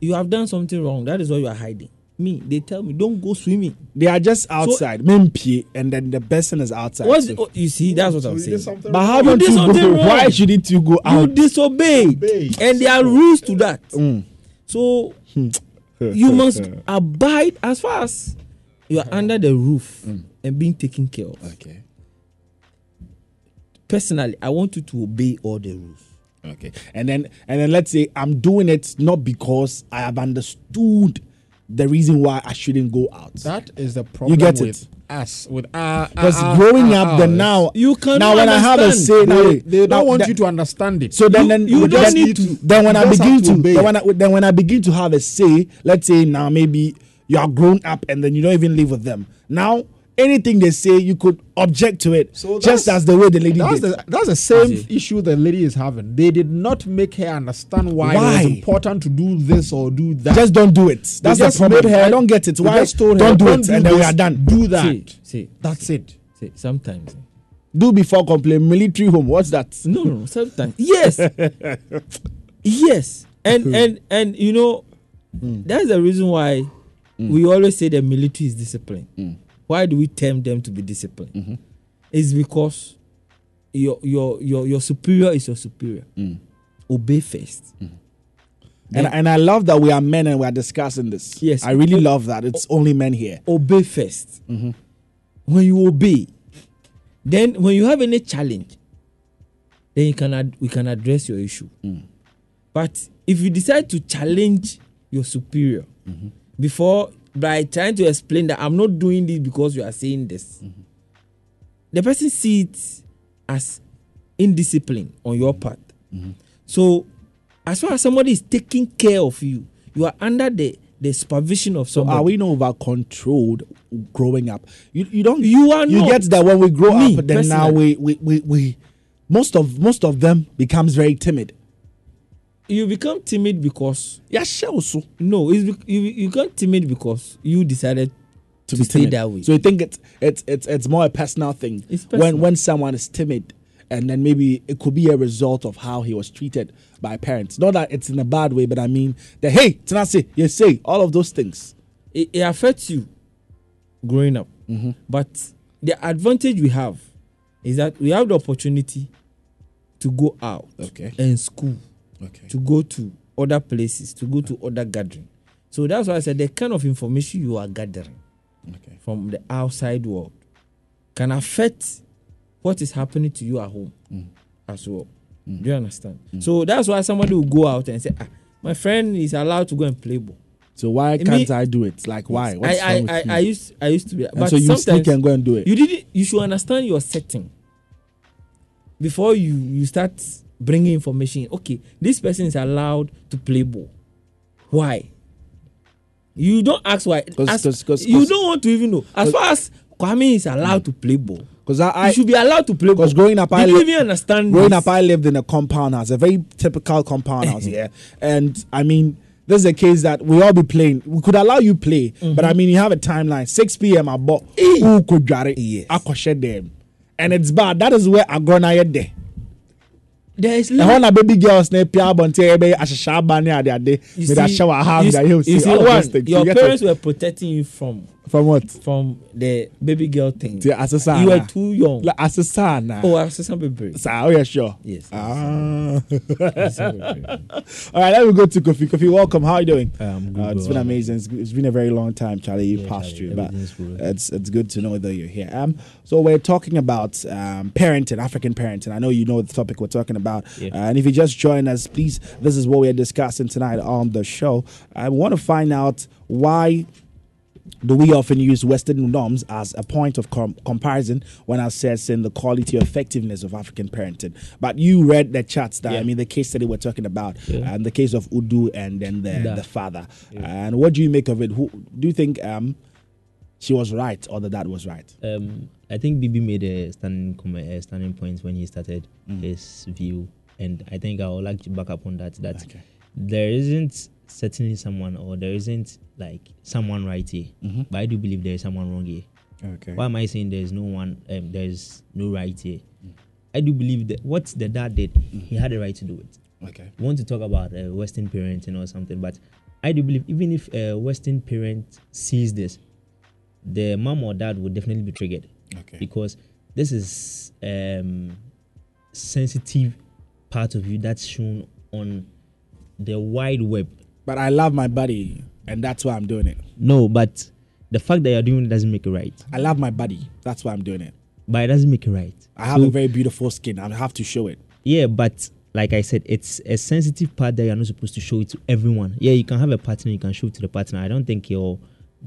you have done something wrong. That is why you are hiding. Me, they tell me don't go swimming. They are just outside, so, and then the person is outside. What's so. the, oh, you see? That's what So I'm saying. But how You don't did you go? wrong. Why shouldn't you go You out? disobeyed, and there are rules to that. Mm. So [laughs] you must abide as far as you are under the roof mm. and being taken care of. Okay. Personally, I want you to obey all the rules. Okay. And then and then let's say I'm doing it not because I have understood the reason why I shouldn't go out. That is the problem You get with it? us, with our. Because growing up, then now You cannot now when I have a say now They, they don't want that- you to understand it. So then, You- then you need to. Then when I begin to, then when I then when I begin to have a say, let's say now maybe you are grown up and then you don't even live with them. Now anything they say, you could object to it, So just as the way the lady That's did. the, that's the same issue the lady is having. They did not make her understand why, Why? it was important to do this or do that. just don't do it. They That's the problem. her- I don't get it. Why just told her, don't do "Don't it do and then we are done. Do that. See, see, That's it. see, sometimes. Do before complain. Military home. What's that? No, no, sometimes. Yes. [laughs] yes. And hmm. and and you know, hmm. that's the reason why hmm. we always say the military is disciplined. Why do we tempt them to be disciplined? Mm-hmm. It's because your your your your superior is your superior. Mm. Obey first. Mm. And, and I love that we are men and we are discussing this. Yes. I really love that. It's only men here. Obey 1st mm-hmm. When you obey, then when you have any challenge, then you can ad- we can address your issue. Mm. But if you decide to challenge your superior mm-hmm. before by trying to explain that I'm not doing this because you are saying this, mm-hmm. the person sees it as indiscipline on your mm-hmm. part. Mm-hmm. So, as far as somebody is taking care of you, you are under the the supervision of So are we not over controlled growing up? You you don't You are you not. get that when we grow Me, up, then now we, we we we most of most of them becomes very timid. You become timid because Yeah, sure. Also no, it's bec- you you become timid because you decided to, to, be stay timid. that way. So you think it's it's it's it's more a personal thing. It's when personal. when someone is timid, and then maybe it could be a result of how he was treated by parents. Not that it's in a bad way, but I mean that hey, Tanasi, you say all of those things. it, it affects you growing up. Mm-hmm. But the advantage we have is that we have the opportunity to go out Okay. and school, Okay. to go to other places, to go to other gathering. So that's why I said the kind of information you are gathering Okay. from the outside world can affect what is happening to you at home Mm. as well. Do you understand? So that's why somebody will go out and say, ah, my friend is allowed to go and play ball. So why It can't mean- I do it? Like why? I, What's I, I, you? I used I used to be, And but so you sneak and go and do it. you didn't. You should understand your setting before you you start bringing information. Okay, this person is allowed to play ball. Why? You don't ask why. 'Cause- 'cause- 'cause- you don't want to even know. As far as Kwame is allowed to play ball, Because I, I you should be allowed to play ball. Because growing up, I li- even understand? growing this? up, I lived in a compound house, a very typical compound house [laughs] here, and I mean, this is a case that we all be playing. We could allow you play, Mm-hmm. but I mean, you have a timeline. Six p.m. I bought who could get it? Yes. I could them, and it's bad. That is where I gonna get there. There is And when baby girls na pia bonte ebe ashasha bani ade ade You with a see- shower house you that s- you you see see all those things. Your You get parents were protecting you from from what? from the baby girl thing. To assassin. You were too young. Like assassin. oh, assistant baby. Sir, oh yeah, sure. Yes. Ah. [laughs] All right, let me go to Kofi. Kofi, welcome. How are you doing? Um, good, Uh, it's been amazing. It's, it's been a very long time, Charlie. You Yeah, passed Charlie, through, but it's it's good to know that you're here. Um, so we're talking about um, parenting, African parenting. I know you know the topic we're talking about, Yeah. uh, and if you just join us, please. This is what we're discussing tonight on the show. I want to find out why do we often use Western norms as a point of com- comparison when assessing the quality or effectiveness of African parenting? But you read the charts that I mean the case study we're talking about, Yeah. and the case of Udu and then the, Da. the father. And what do you make of it? Who do you think um, she was right or the dad was right? Um, I think Bibi made a standing comment, a standing point when he started Mm. his view, and I think I would like to back up on that. That Okay. there isn't certainly someone, or there isn't like someone right here, Mhm. but I do believe there is someone wrong here. Okay. Why am I saying there is no one? Um, there is no right here. I do believe that what the dad did, he had a right to do it. Okay. We want to talk about uh, Western parenting or something, but I do believe even if a Western parent sees this, the mom or dad will definitely be triggered Okay. because this is um, sensitive part of you that's shown on the wide web. But I love my body, and that's why I'm doing it. No, but the fact that you're doing it doesn't make it right. I love my body. That's why I'm doing it. But it doesn't make it right. I have So- a very beautiful skin. I have to show it. Yeah, but like I said, it's a sensitive part that you're not supposed to show it to everyone. Yeah, you can have a partner, you can show it to the partner. I don't think your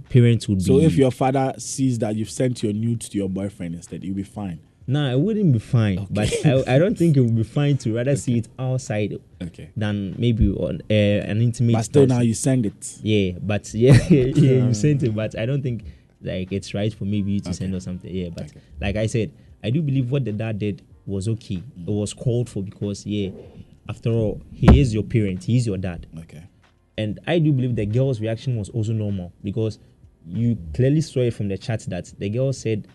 parents would So be. So if your father sees that you've sent your nudes to your boyfriend instead, you'll be fine. Nah, it wouldn't be fine. But I, I don't think it would be fine to rather see it outside Okay. than maybe on uh, an intimate. But still, now you send it. Yeah, but [laughs] yeah, yeah, you sent it. But I don't think like it's right for maybe you to send or something. Yeah, but like I said, I do believe what the dad did was okay. It was called for because yeah, after all, he is your parent. He is your dad. Okay. And I do believe the girl's reaction was also normal because you clearly saw it from the chat that the girl said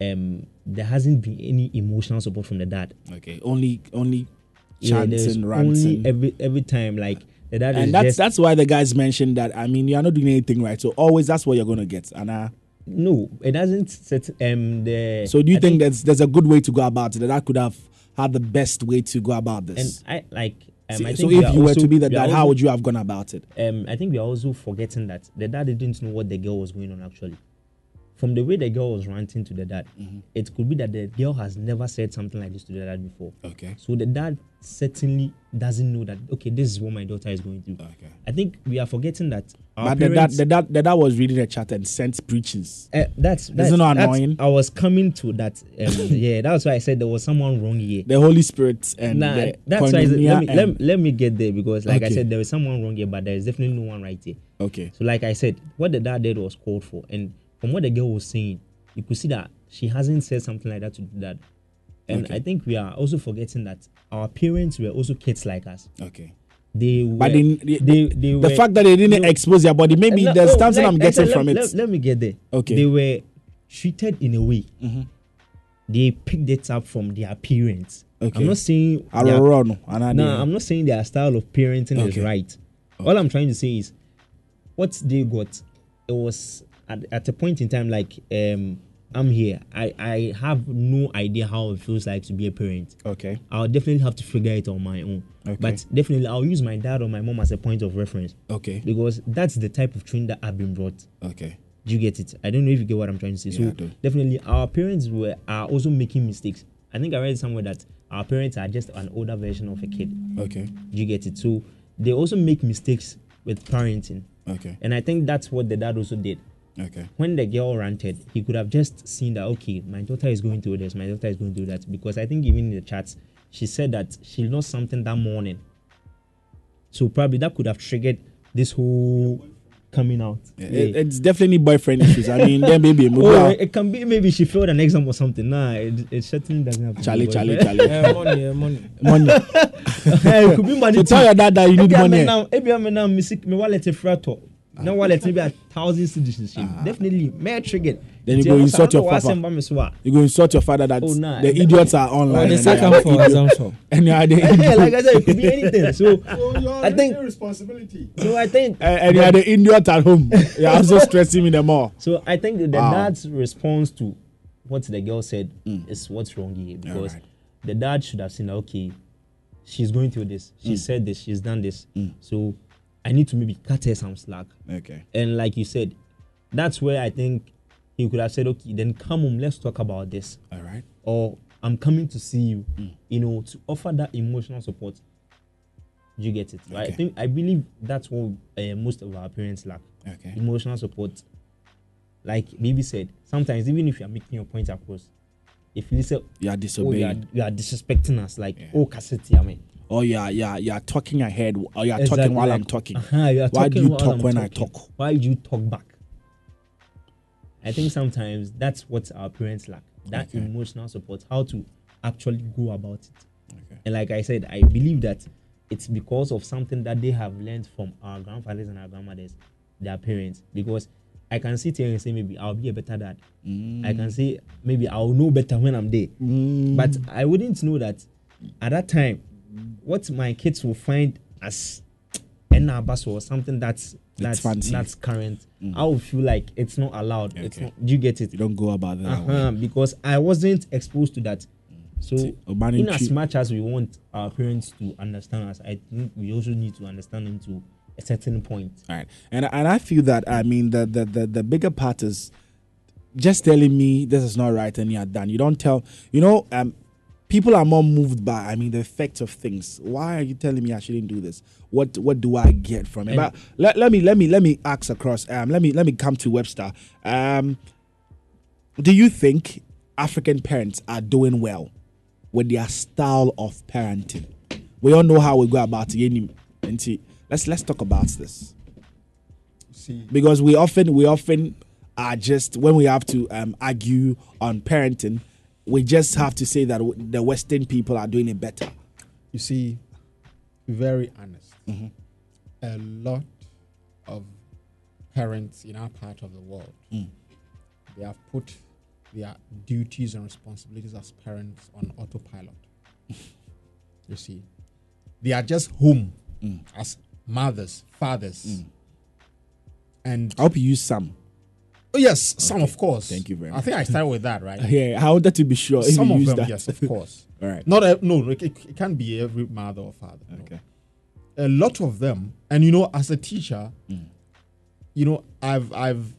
um, there hasn't been any emotional support from the dad. Okay. Only, only Yeah, there's only every every time like the dad is and that's just that's why the guys mentioned that. I mean, you're not doing anything right, so always that's what you're gonna get. And uh, no, it doesn't set um the. so do you I think, there's there's a good way to go about it? That I could have had the best way to go about this. and. I like. Um, So- I so think if you were also- to be the are dad, how would you have gone about it? Um, I think we are also forgetting that the dad didn't know what the girl was going on actually. From the way the girl was ranting to the dad, Mm-hmm. it could be that the girl has never said something like this to the dad before. Okay. So the dad certainly doesn't know that okay, this is what my daughter is going through. Okay. I think we are forgetting that our But the dad, the dad, the dad was reading the chat and sent preachings. Uh, that's that's, Isn't it that's- annoying? I was coming to that. Um, [laughs] yeah, that's why I said there was someone wrong here. The Holy Spirit and Nah, the that's why I said, let me, let, and- me- let me get there because, like I Okay. said, there is someone wrong here, but there is definitely no one right here. Okay. So, like I said, what the dad did was called for, and from what the girl was saying, you could see that she hasn't said something like that to dad. And Okay. I think we are also forgetting that our parents were also kids like us. Okay. They were, But they, they, they, they the were- fact that they didn't expose their body, maybe No, there's oh, something like I'm getting said, from let, it. Let, let me get there. Okay. They were treated in a way. Mhm. They picked it up from their parents. Okay. I'm not saying. Their- no, another No. I'm not saying their style of parenting is Okay. right. All I'm trying to say is, what they got, it was at, at a point in time like um I'm here. I I have no idea how it feels like to be a parent. Okay. I'll definitely have to figure it on my own. Okay. But definitely, I'll use my dad or my mom as a point of reference. Okay. Because that's the type of training that I've been brought. Okay. Do you get it? I don't know if you get what I'm trying to say. Yeah, so definitely, our parents were are also making mistakes. I think I read somewhere that our parents are just an older version of a kid. Okay. Do you get it? So they also make mistakes with parenting. Okay. And I think that's what the dad also did. Okay. When the girl ranted, he could have just seen that okay, my daughter is going through this, my daughter is going through that. Because I think even in the chats, she said that she lost something that morning. So probably that could have triggered this whole coming out. It- it's definitely boyfriend issues. I mean, then maybe a [laughs] movie. Oh, it can be maybe she failed an exam or something. Nah, it, it certainly doesn't have to Charlie, be Charlie. Charlie. Eh, money, money. Money. [laughs] it could be money. So tell your dad that you need money. Now, ebi ame now, me sick, me wallet e frato. Ah. Now wallet maybe a thousand cedis. Definitely, may triggered. Then you go insult your papa. papa. You go insult your father that Oh, nah. the idiots are online. Oh, the and they are second the for idiot- [laughs] And you are the [laughs] Yeah, like I said, it could be anything. [laughs] So I think responsibility. so. I think and, and you are the idiot at home. You're also stressing me the more. So I think the Wow. dad's response to what the girl said is what's wrong here because Alright. the dad should have seen that okay, she's going through this, she Mm. said this, she's done this, so I need to maybe cut her some slack. Okay. And like you said, that's where I think he could have said, okay, then come home, let's talk about this. All right. Or I'm coming to see you, you know, to offer that emotional support. You get it? I Okay. think I believe that's what uh, most of our parents lack. Okay. Emotional support. Like Baby said, sometimes even if you are making your point across, if you listen, You are oh, you are, disobeying. you are disrespecting us, like oh, cassette, I mean. Or you are, you are, you are talking ahead, or you are talking while I'm talking. Uh-huh, you Why do you talk I'm when I talk? Why do you talk back? I think sometimes that's what our parents lack that Okay. emotional support, how to actually go about it. And like I said, I believe that it's because of something that they have learned from our grandfathers and our grandmothers, their parents. Because I can sit here and say, maybe I'll be a better dad. I can say, maybe I'll know better when I'm there. But I wouldn't know that at that time, what my kids will find as an abbas or something that's that's that's current, I will feel like it's not allowed. It's not. Do you get it? You don't go about that. Uh-huh, because I wasn't exposed to that. So, in as much as we want our parents to understand us, I think we also need to understand them to a certain point. All right. And and I feel that I mean the the the, the bigger part is just telling me this is not right and you're done. You don't tell you know, um people are more moved by I mean the effect of things. Why are you telling me I shouldn't do this? What what do I get from it? And- but let, let me let me let me ask across. Um, let me let me come to Webster. Um, do you think African parents are doing well with their style of parenting? We all know how we go about it. and see, Let's let's talk about this See, because we often we often are just when we have to um, argue on parenting, we just have to say that the Western people are doing it better. you see, very honest. Mm-hmm. A lot of parents in our part of the world, Mm. they have put their duties and responsibilities as parents on autopilot. you see, they are just home Mm. as mothers, fathers, and I hope you use some. Oh yes, some of course. Thank you very much. I think I started with that, right? [laughs] Yeah, I wanted to be sure. Some of them, that. yes, of course. [laughs] All right. Not a, no, it, it can't be every mother or father. no. Okay. A lot of them, and you know, as a teacher, Mm. you know, I've I've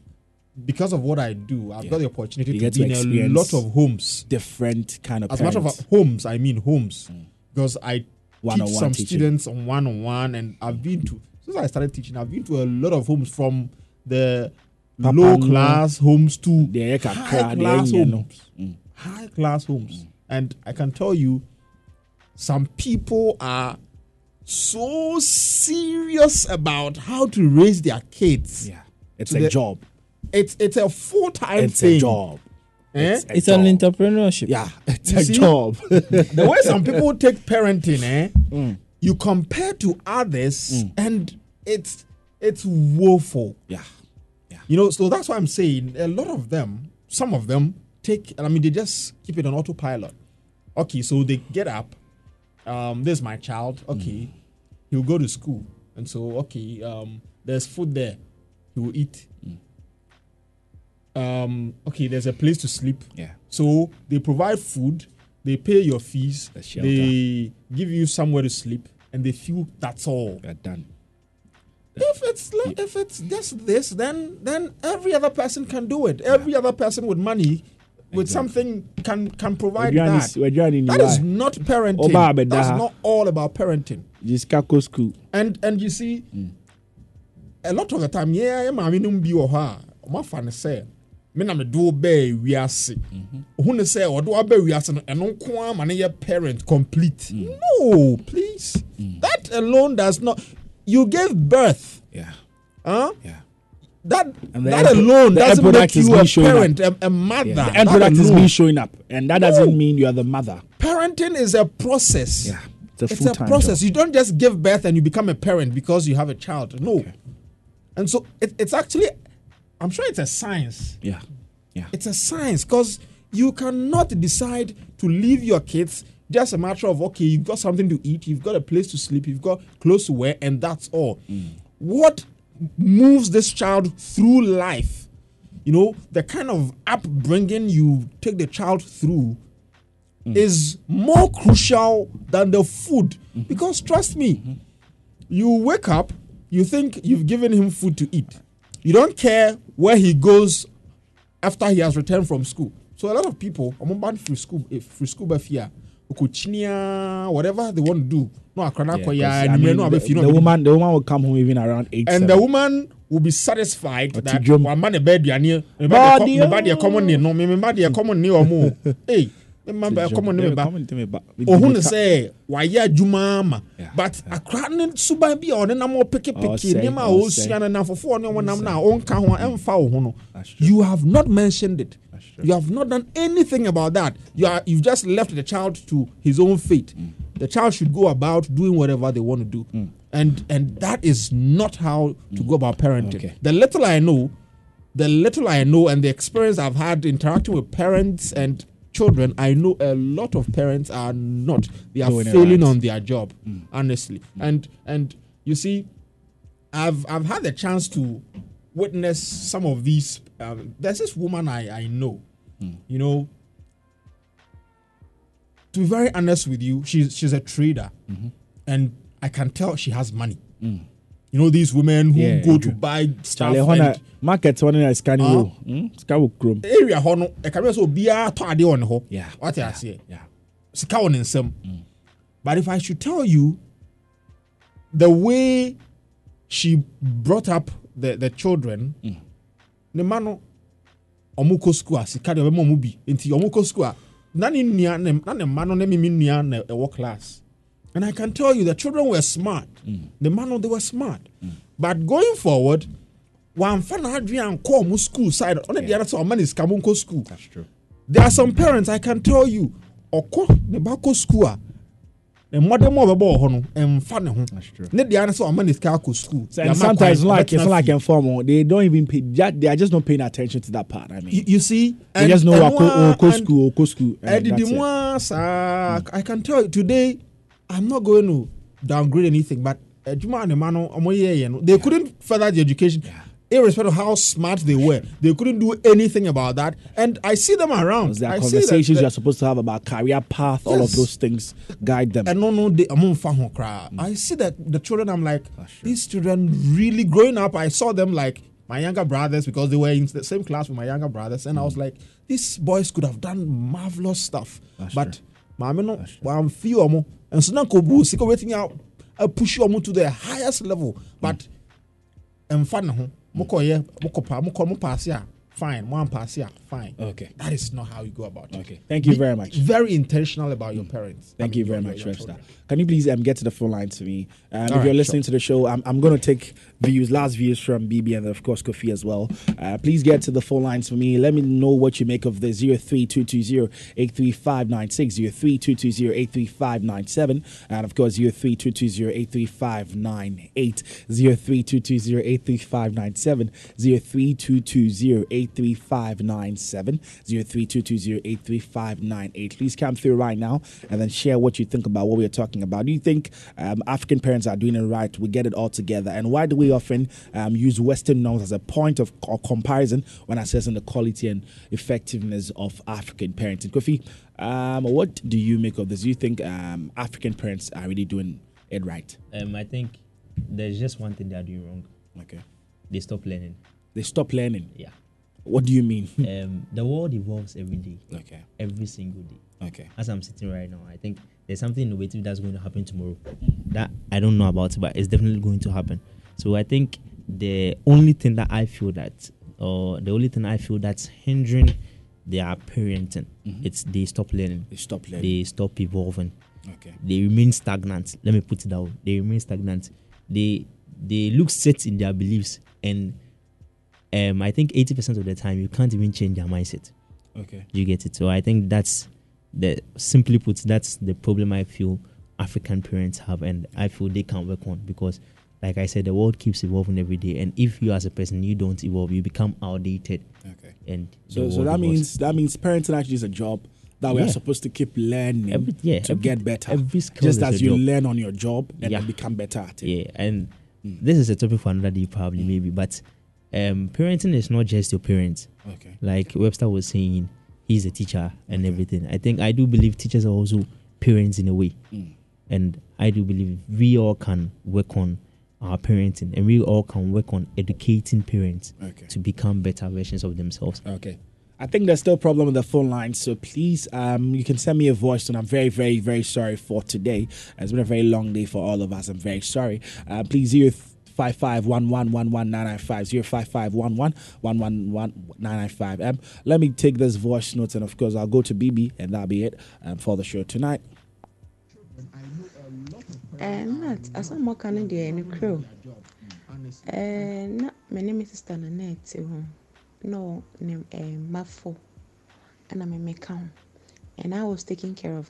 because of what I do, I've Yeah. got the opportunity You to get be to in a lot of homes. Different kind of As matter of homes, I mean homes, because I teach One-on-one some teaching. students on one on one, and I've been to since I started teaching, I've been to a lot of homes from the low no. class homes to high class Enya no. homes, high class homes, and I can tell you, some people are so serious about how to raise their kids. Yeah, it's a the- job. It's it's a full time It's thing. a job. Eh? It's a It's an entrepreneurship. Yeah, [laughs] it's You a see? job. [laughs] the way some people [laughs] take parenting, eh? Mm. You compare to others, and it's it's woeful. Yeah. You know, so that's why I'm saying a lot of them, some of them take. I mean, they just keep it on autopilot. Okay, so they get up. Um, this is my child. Okay, he'll go to school, and so okay, um, there's food there. He will eat. Um, okay, there's a place to sleep. Yeah. So they provide food, they pay your fees, The shelter. they give you somewhere to sleep, and they feel that's all. They're done. If it's if it's just this, then then every other person can do it. Every other person with money, with something can can provide that. That is not parenting. That's not all about parenting. Just go school. And and you see, Mm. a lot of the time, yeah, maame nom bi wɔ hɔ a ɔmo afa ne sɛ me na me do bɛɛ wiase. Mm-hmm. Ohun ne sɛ ɔdo aba wiase no ɛno nko ara ma ne yɛ parent complete. Mm. No, please, that alone does not. You gave birth. Yeah. Huh? Yeah. That that end- alone the doesn't make you a me showing up. parent, a, a mother. Yeah. The end That product is alone. me showing up, and that doesn't mean you are the mother. Parenting is a process. Yeah, it's a it's a process. job. You don't just give birth and you become a parent because you have a child. No. And so it, it's actually, I'm sure it's a science. Yeah. Yeah. It's a science because you cannot decide to leave your kids just a matter of, okay, you've got something to eat, you've got a place to sleep, you've got clothes to wear, and that's all. Mm. What moves this child through life? You know, the kind of upbringing you take the child through mm. is more crucial than the food. Mm-hmm. Because trust me, mm-hmm. you wake up, you think you've given him food to eat. You don't care where he goes after he has returned from school. So a lot of people, I'm about free school, eh, if free school by fear, whatever they want to do. No, Yeah, I mean, no, the, the woman, the woman will come home even around eight. and seven. the woman will be satisfied Ɔte that one man a bed yani me Body, ba de common ne no me me ba de [laughs] common ne omo hey me [laughs] ma ba common ne dwom. me ba Come on, tell me ba- ohun sɛ wayɛ adwuma ama Yeah, but akra ne suban bi a ɔne nam ɔpeke peke oh, Ɔsɛe, nneɛma oh, a ɔsua no na fofoɔ ne ɔmo nam na ɔnka ho a ɛmfa wo ho no you have not mentioned it you have not done anything about that. You are you've just left the child to his own fate. Mm. the child should go about doing whatever they want to do. Mm. And and that is not how to mm. go about parenting. Okay. the little i know the little i know and the experience i've had interacting with parents and children i know a lot of parents are not. They are failing on their job mm. honestly. And and you see i've i've had the chance to witness some of these um, there's this woman i i know you know. To be very honest with you she's she's a trader. Mm-hmm. and i can tell she has money. You know these women who Mm. Yeah, go you to buy stuff Hona, and market one is scanning roll. Hmm? Scan chrome. area hɔ no ɛka bɛ sɛ obiara tɔ adeɛ wɔ ne hɔ Yeah, wate aseɛ Yeah. sika wɔ ne nsam but if i should tell you the way she brought up the the children ne ma no ɔmo kɔ school a sika deɛ ɔbɛma ɔmo bi. Nti ɔmo kɔ school a na ne nua ne na ne ma no ne mimi nua na ɛwɔ class. And i can tell you the children were smart. The ma no they were smart. But going forward wàmfa n'adwene ankɔ ɔmo school side. Ɔne deɛ sɛ ɔma ne sika mo nkɔ school That's true. there are some parents i can tell you ɔkɔ ne ba kɔ school a ne mmɔden mu a ɔbɛbɔ wɔ hɔ no ɛmfa ne ho ne deɛ ano sɛ ɔma ne sika akɔ school So, and sometimes like it's not like informal. They don't even pay. They are just not paying attention to that part. I mean, you, you see they just know one- go and- school, go school. and ɛdidi that's it. mu a saa i can tell you today i'm not going to downgrade anything but adwuma a ne ma no ɔmo yɛ yɛ no they couldn't further the education irrespective of how smart they were they couldn't do anything about that. And i see them around. There are I conversations you are supposed to have about career path. All of those things guide them. and no no they ɔmo nfa ho koraa i see that the children i'm like ah, these children really growing up i saw them like my younger brothers because they were in the same class with my younger brothers. And i was hmm. like these boys could have done marvelous stuff. Ah, but maame no ah, wamfi ɔmo nso na nkobu sika wetumi a uh, push ɔmo to the highest level. Hmm. But ɛmfa ne ho mokɔyɛ mokɔpa mokɔ mo paase a fine mo ampaase a fine okay that is not how you go about it okay Thank you very much. very intentional about your parents Thank I you very your- much, Webster. Can you please um, get to the phone line to me? Um, if right, you're listening sure. to the show, I'm, I'm going to take views, last views from BB and of course Kofi as well. Uh, please get to the phone lines for me. Let me know what you make of the 03220 83596, 03220 83597, and of course 03220 83598, 03220 83597, 03220 83597, 03220 83598. Please come through right now and then share what you think about what we're talking about. Do you think um, African parents are doing it right? We get it all together. And why do we often um, use Western norms as a point of co- comparison when assessing the quality and effectiveness of African parenting? Kofi, um, what do you make of this? Do you think um, African parents are really doing it right? Um, I think there's just one thing they are doing wrong. Okay. They stop learning. They stop learning. Yeah. What do you mean? [laughs] um, the world evolves every day. Okay. Every single day. Okay. As I'm sitting right now, I think there's something innovative that's going to happen tomorrow. That I don't know about, but it's definitely going to happen. So I think the only thing that I feel that, or the only thing I feel that's hindering their parenting, it's they stop learning. They stop learning. They stop evolving. Okay. They remain stagnant. Let me put it down. They remain stagnant. They they look set in their beliefs, and um, I think 80% of the time you can't even change their mindset. Okay. You get it. So I think that's the simply put, that's the problem I feel African parents have, and I feel they can't work on because, like I said, the world keeps evolving every day, and if you as a person you don't evolve, you become outdated. Okay. And So, so that evolves. means that means parenting actually is a job that we are supposed to keep learning Every- yeah, to every- get better. every skill Just as you job. learn on your job and Yeah. become better at it. Yeah, and this is a topic for another day, probably maybe. But um, parenting is not just your parents. Okay. Like Webster was saying, he's a teacher and everything. I think I do believe teachers are also parents in a way, Mm. and I do believe we all can work on our parenting, and we all can work on educating parents Okay. to become better versions of themselves. Okay. I think there's still a problem with the phone line, so please, um, you can send me a voice, and I'm very, very, very sorry for today. It's been a very long day for all of us. I'm very sorry. Uh, please, zero five five one one one one nine nine five zero five five one one one one one nine nine five. Um, let me take this voice note, and of course, I'll go to BB, and that'll be it um, for the show tonight. Eh, Nat, asɛm mmɔka no deɛ ɛno korɛ o. Eh, na me ne me sister Nanette te ho na ɔ- ne eh, mmafo ɛna me and I was taking care of